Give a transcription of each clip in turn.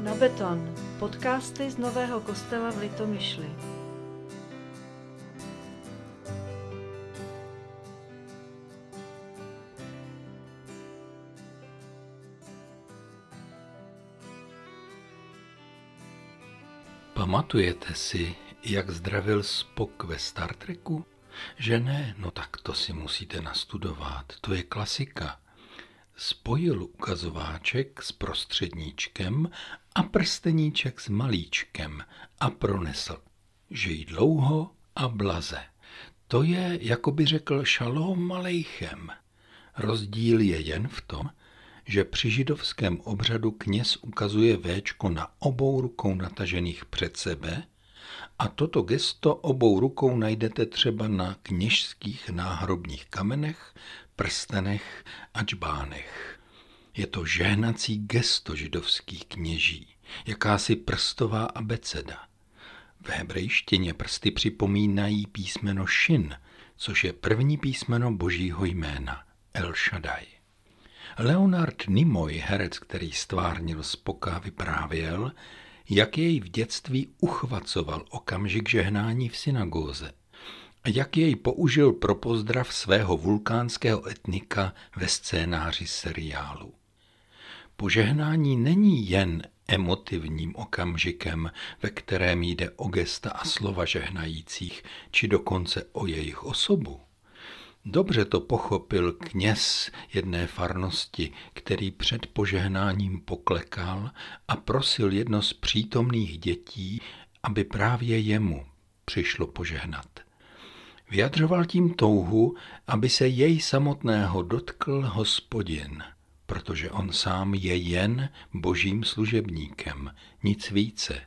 Na beton. Podcasty z Nového kostela v Litomyšli. Pamatujete si, jak zdravil Spock ve Star Treku? Že ne? No tak to si musíte nastudovat. To je klasika. Spojil ukazováček s prostředníčkem a prsteníček s malíčkem a pronesl. Žij dlouho a blaze. To je, jako by řekl šalom alejchem. Rozdíl je jen v tom, že při židovském obřadu kněz ukazuje véčko na obou rukou natažených před sebe a toto gesto obou rukou najdete třeba na kněžských náhrobních kamenech, prstenech a čbánech. Je to žehnací gesto židovských kněží, jakási prstová abeceda. V hebrejštině prsty připomínají písmeno Shin, což je první písmeno božího jména El Shaddai. Leonard Nimoy, herec, který stvárnil Spoka, vyprávěl, jak jej v dětství uchvacoval okamžik žehnání v synagóze a jak jej použil pro pozdrav svého vulkánského etnika ve scénáři seriálu. Požehnání není jen emotivním okamžikem, ve kterém jde o gesta a slova žehnajících, či dokonce o jejich osobu. Dobře to pochopil kněz jedné farnosti, který před požehnáním poklekal a prosil jedno z přítomných dětí, aby právě jemu přišlo požehnat. Vyjadřoval tím touhu, aby se jej samotného dotkl hospodin, protože on sám je jen božím služebníkem, nic více.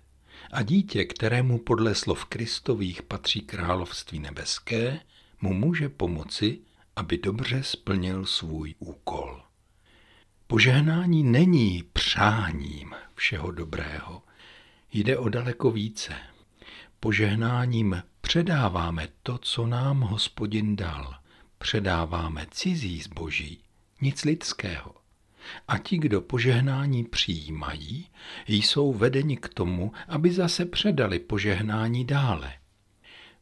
A dítě, kterému podle slov Kristových patří království nebeské, mu může pomoci, aby dobře splnil svůj úkol. Požehnání není přáním všeho dobrého. Jde o daleko více. Požehnáním předáváme to, co nám hospodin dal. Předáváme cizí zboží, nic lidského. A ti, kdo požehnání přijímají, jsou vedeni k tomu, aby zase předali požehnání dále –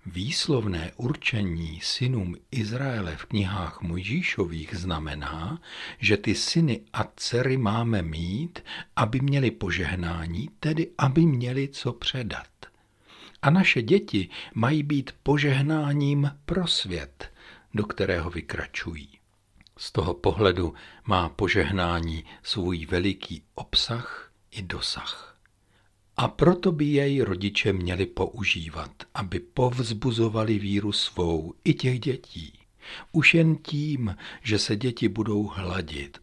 Výslovné určení synům Izraele v knihách Mojžíšových znamená, že ty syny a dcery máme mít, aby měli požehnání, tedy aby měli co předat. A naše děti mají být požehnáním pro svět, do kterého vykračují. Z toho pohledu má požehnání svůj veliký obsah i dosah. A proto by jej rodiče měli používat, aby povzbuzovali víru svou i těch dětí. Už jen tím, že se děti budou hladit.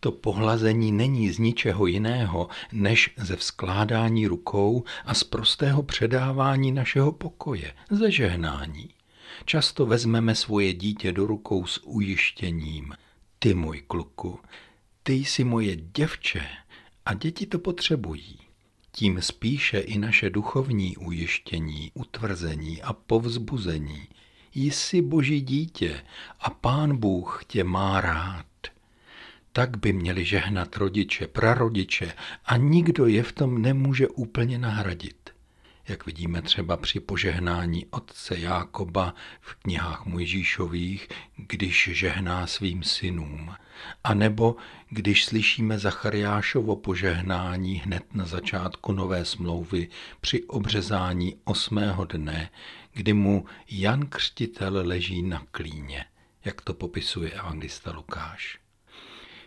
To pohlazení není z ničeho jiného, než ze vzkládání rukou a z prostého předávání našeho pokoje, ze žehnání. Často vezmeme svoje dítě do rukou s ujištěním. Ty, můj kluku, ty jsi moje děvče a děti to potřebují tím spíše i naše duchovní ujištění, utvrzení a povzbuzení. Jsi boží dítě a pán Bůh tě má rád. Tak by měli žehnat rodiče, prarodiče a nikdo je v tom nemůže úplně nahradit jak vidíme třeba při požehnání otce Jákoba v knihách Mojžíšových, když žehná svým synům, a nebo když slyšíme Zachariášovo požehnání hned na začátku nové smlouvy při obřezání osmého dne, kdy mu Jan Křtitel leží na klíně, jak to popisuje evangelista Lukáš.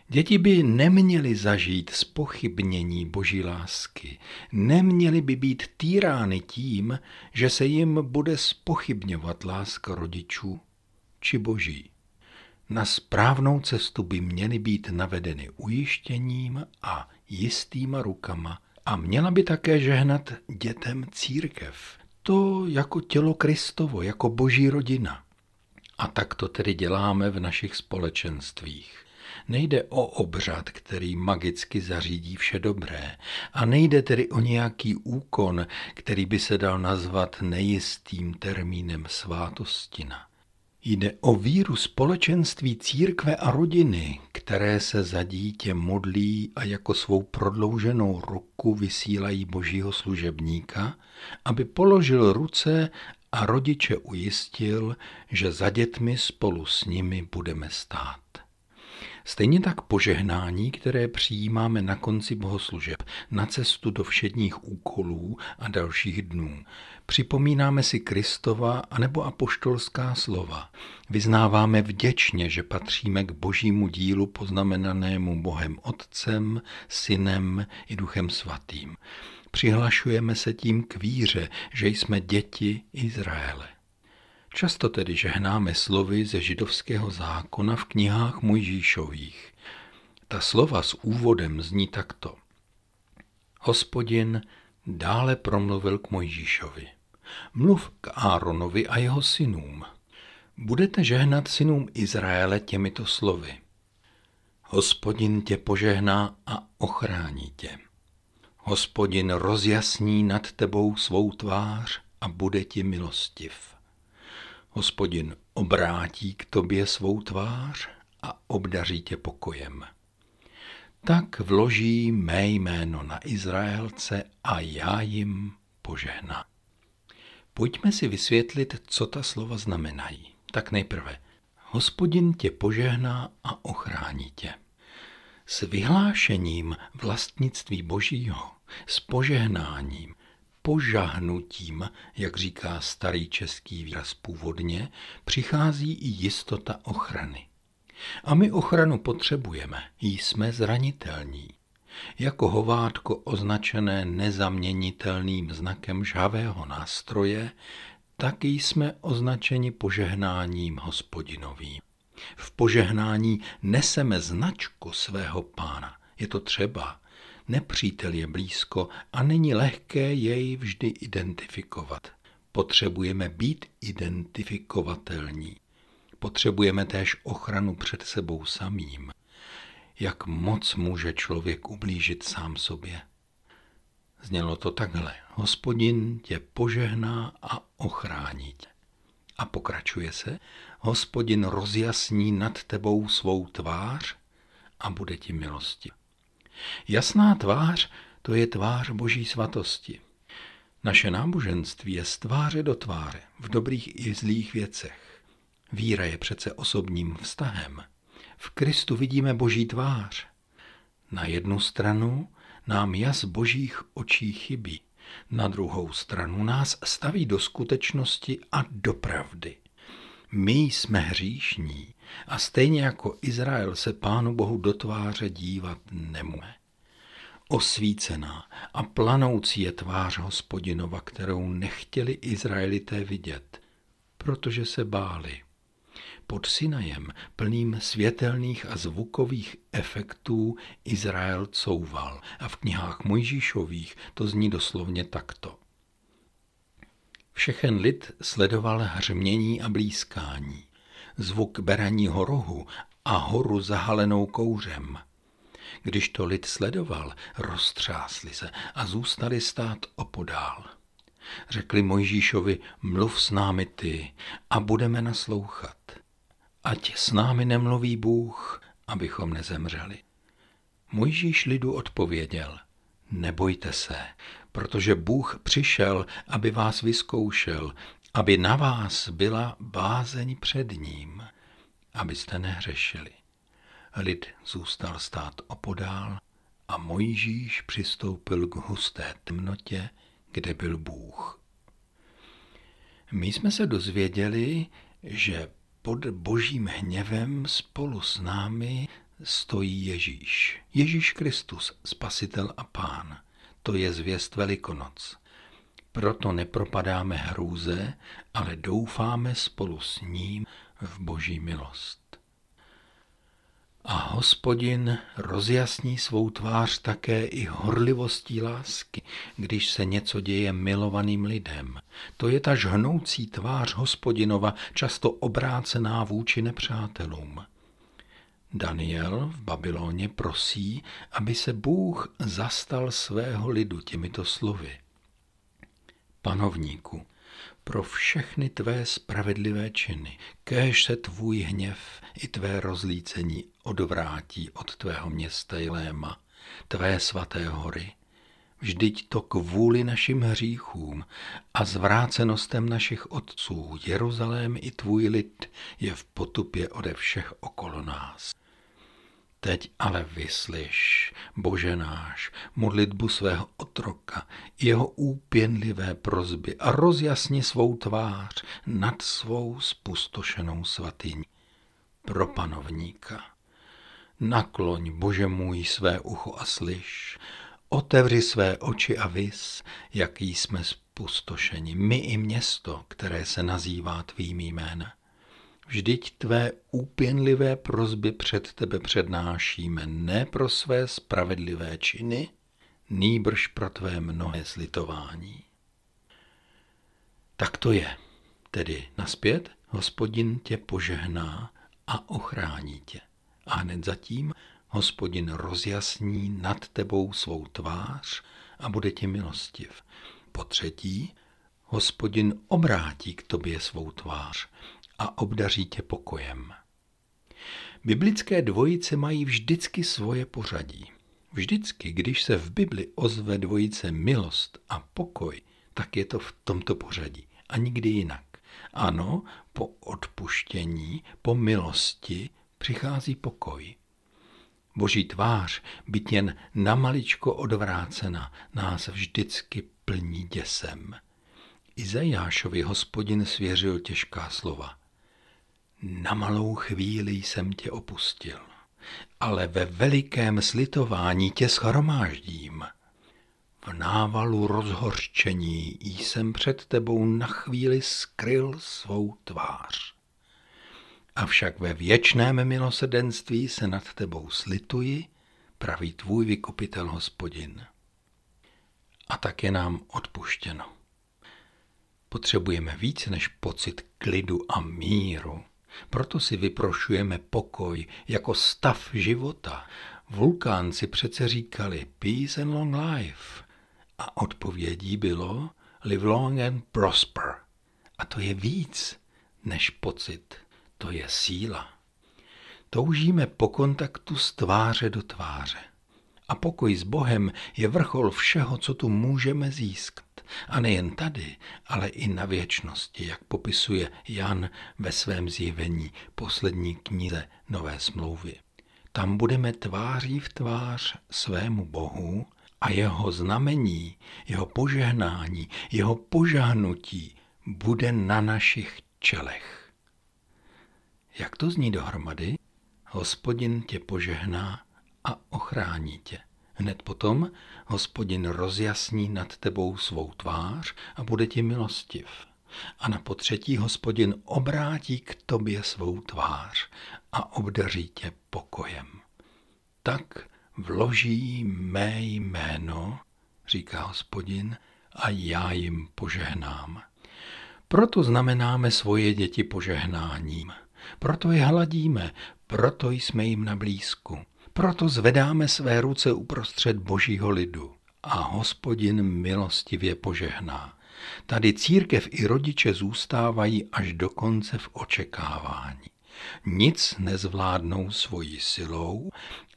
Děti by neměly zažít spochybnění boží lásky, neměly by být týrány tím, že se jim bude spochybňovat láska rodičů či boží. Na správnou cestu by měly být navedeny ujištěním a jistýma rukama a měla by také žehnat dětem církev. To jako tělo Kristovo, jako boží rodina. A tak to tedy děláme v našich společenstvích. Nejde o obřad, který magicky zařídí vše dobré, a nejde tedy o nějaký úkon, který by se dal nazvat nejistým termínem svátostina. Jde o víru společenství církve a rodiny, které se za dítě modlí a jako svou prodlouženou ruku vysílají božího služebníka, aby položil ruce a rodiče ujistil, že za dětmi spolu s nimi budeme stát. Stejně tak požehnání, které přijímáme na konci bohoslužeb, na cestu do všedních úkolů a dalších dnů. Připomínáme si Kristova anebo apoštolská slova. Vyznáváme vděčně, že patříme k božímu dílu poznamenanému Bohem Otcem, Synem i Duchem Svatým. Přihlašujeme se tím k víře, že jsme děti Izraele. Často tedy žehnáme slovy ze židovského zákona v knihách Mojžíšových. Ta slova s úvodem zní takto. Hospodin dále promluvil k Mojžíšovi. Mluv k Áronovi a jeho synům. Budete žehnat synům Izraele těmito slovy. Hospodin tě požehná a ochrání tě. Hospodin rozjasní nad tebou svou tvář a bude ti milostiv. Hospodin obrátí k tobě svou tvář a obdaří tě pokojem. Tak vloží mé jméno na Izraelce a já jim požehná. Pojďme si vysvětlit, co ta slova znamenají. Tak nejprve, hospodin tě požehná a ochrání tě. S vyhlášením vlastnictví božího, s požehnáním, požahnutím, jak říká starý český výraz původně, přichází i jistota ochrany. A my ochranu potřebujeme, jsme zranitelní. Jako hovátko označené nezaměnitelným znakem žhavého nástroje, tak jsme označeni požehnáním hospodinovým. V požehnání neseme značku svého pána. Je to třeba, Nepřítel je blízko a není lehké jej vždy identifikovat. Potřebujeme být identifikovatelní. Potřebujeme též ochranu před sebou samým. Jak moc může člověk ublížit sám sobě? Znělo to takhle. Hospodin tě požehná a ochrání tě. A pokračuje se, hospodin rozjasní nad tebou svou tvář a bude ti milostiv. Jasná tvář, to je tvář boží svatosti. Naše náboženství je z tváře do tváře, v dobrých i zlých věcech. Víra je přece osobním vztahem. V Kristu vidíme boží tvář. Na jednu stranu nám jas božích očí chybí, na druhou stranu nás staví do skutečnosti a do pravdy. My jsme hříšní a stejně jako Izrael se Pánu Bohu do tváře dívat nemůže. Osvícená a planoucí je tvář hospodinova, kterou nechtěli Izraelité vidět, protože se báli. Pod Sinajem, plným světelných a zvukových efektů, Izrael couval a v knihách Mojžíšových to zní doslovně takto. Všechen lid sledoval hřmění a blízkání, zvuk beraního rohu a horu zahalenou kouřem. Když to lid sledoval, roztřásli se a zůstali stát opodál. Řekli Mojžíšovi, mluv s námi ty a budeme naslouchat. Ať s námi nemluví Bůh, abychom nezemřeli. Mojžíš lidu odpověděl, nebojte se, protože Bůh přišel, aby vás vyzkoušel, aby na vás byla bázeň před ním, abyste nehřešili. Lid zůstal stát opodál a Mojžíš přistoupil k husté temnotě, kde byl Bůh. My jsme se dozvěděli, že pod božím hněvem spolu s námi stojí Ježíš. Ježíš Kristus, spasitel a pán. To je zvěst Velikonoc. Proto nepropadáme hrůze, ale doufáme spolu s ním v boží milost. A hospodin rozjasní svou tvář také i horlivostí lásky, když se něco děje milovaným lidem. To je ta žhnoucí tvář hospodinova, často obrácená vůči nepřátelům. Daniel v Babyloně prosí, aby se Bůh zastal svého lidu těmito slovy. Panovníku, pro všechny tvé spravedlivé činy, kéž se tvůj hněv i tvé rozlícení odvrátí od tvého města Jiléma, tvé svaté hory. Vždyť to kvůli našim hříchům a zvrácenostem našich otců Jeruzalém i tvůj lid je v potupě ode všech okolo nás. Teď ale vyslyš, Bože náš, modlitbu svého otroka, jeho úpěnlivé prozby a rozjasni svou tvář nad svou spustošenou svatyní. Pro panovníka. Nakloň, Bože můj, své ucho a slyš, otevři své oči a vys, jaký jsme spustošeni, my i město, které se nazývá tvým jménem. Vždyť tvé úpěnlivé prozby před tebe přednášíme ne pro své spravedlivé činy, nýbrž pro tvé mnohé slitování. Tak to je. Tedy naspět, hospodin tě požehná a ochrání tě. A hned zatím hospodin rozjasní nad tebou svou tvář a bude ti milostiv. Po třetí, hospodin obrátí k tobě svou tvář a obdaří tě pokojem. Biblické dvojice mají vždycky svoje pořadí. Vždycky, když se v Bibli ozve dvojice milost a pokoj, tak je to v tomto pořadí a nikdy jinak. Ano, po odpuštění, po milosti přichází pokoj. Boží tvář, byt jen na maličko odvrácena, nás vždycky plní děsem. Izajášovi hospodin svěřil těžká slova. Na malou chvíli jsem tě opustil, ale ve velikém slitování tě schromáždím. V návalu rozhorčení jsem před tebou na chvíli skryl svou tvář. Avšak ve věčném milosedenství se nad tebou slituji, praví tvůj vykupitel hospodin. A tak je nám odpuštěno. Potřebujeme víc než pocit klidu a míru proto si vyprošujeme pokoj jako stav života. Vulkánci přece říkali peace and long life. A odpovědí bylo live long and prosper. A to je víc než pocit, to je síla. Toužíme po kontaktu z tváře do tváře. A pokoj s Bohem je vrchol všeho, co tu můžeme získat. A nejen tady, ale i na věčnosti, jak popisuje Jan ve svém zjevení poslední knize Nové smlouvy. Tam budeme tváří v tvář svému Bohu a jeho znamení, jeho požehnání, jeho požahnutí bude na našich čelech. Jak to zní dohromady? Hospodin tě požehná a ochrání tě. Hned potom hospodin rozjasní nad tebou svou tvář a bude ti milostiv. A na potřetí hospodin obrátí k tobě svou tvář a obdaří tě pokojem. Tak vloží mé jméno, říká hospodin, a já jim požehnám. Proto znamenáme svoje děti požehnáním. Proto je hladíme, proto jsme jim na blízku. Proto zvedáme své ruce uprostřed božího lidu a hospodin milostivě požehná. Tady církev i rodiče zůstávají až do konce v očekávání. Nic nezvládnou svojí silou,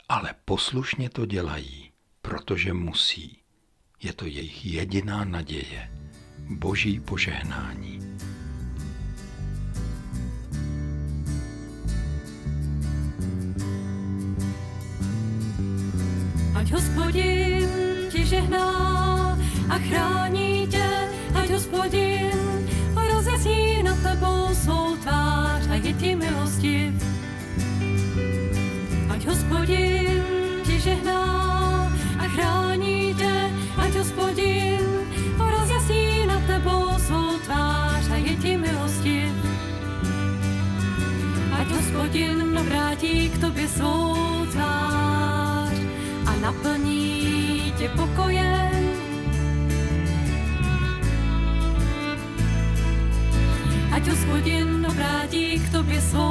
ale poslušně to dělají, protože musí. Je to jejich jediná naděje. Boží požehnání. Ať hospodin ti žehná a chrání tě, ať hospodin rozesí nad tebou svou tvář a je ti milostiv. Ať hospodin ti žehná a chrání tě, ať hospodin rozesí nad tebou svou tvář a je ti milostiv. Ať hospodin navrátí k tobě svou naplní tě pokojem. Ať hospodin obrátí k tobě svou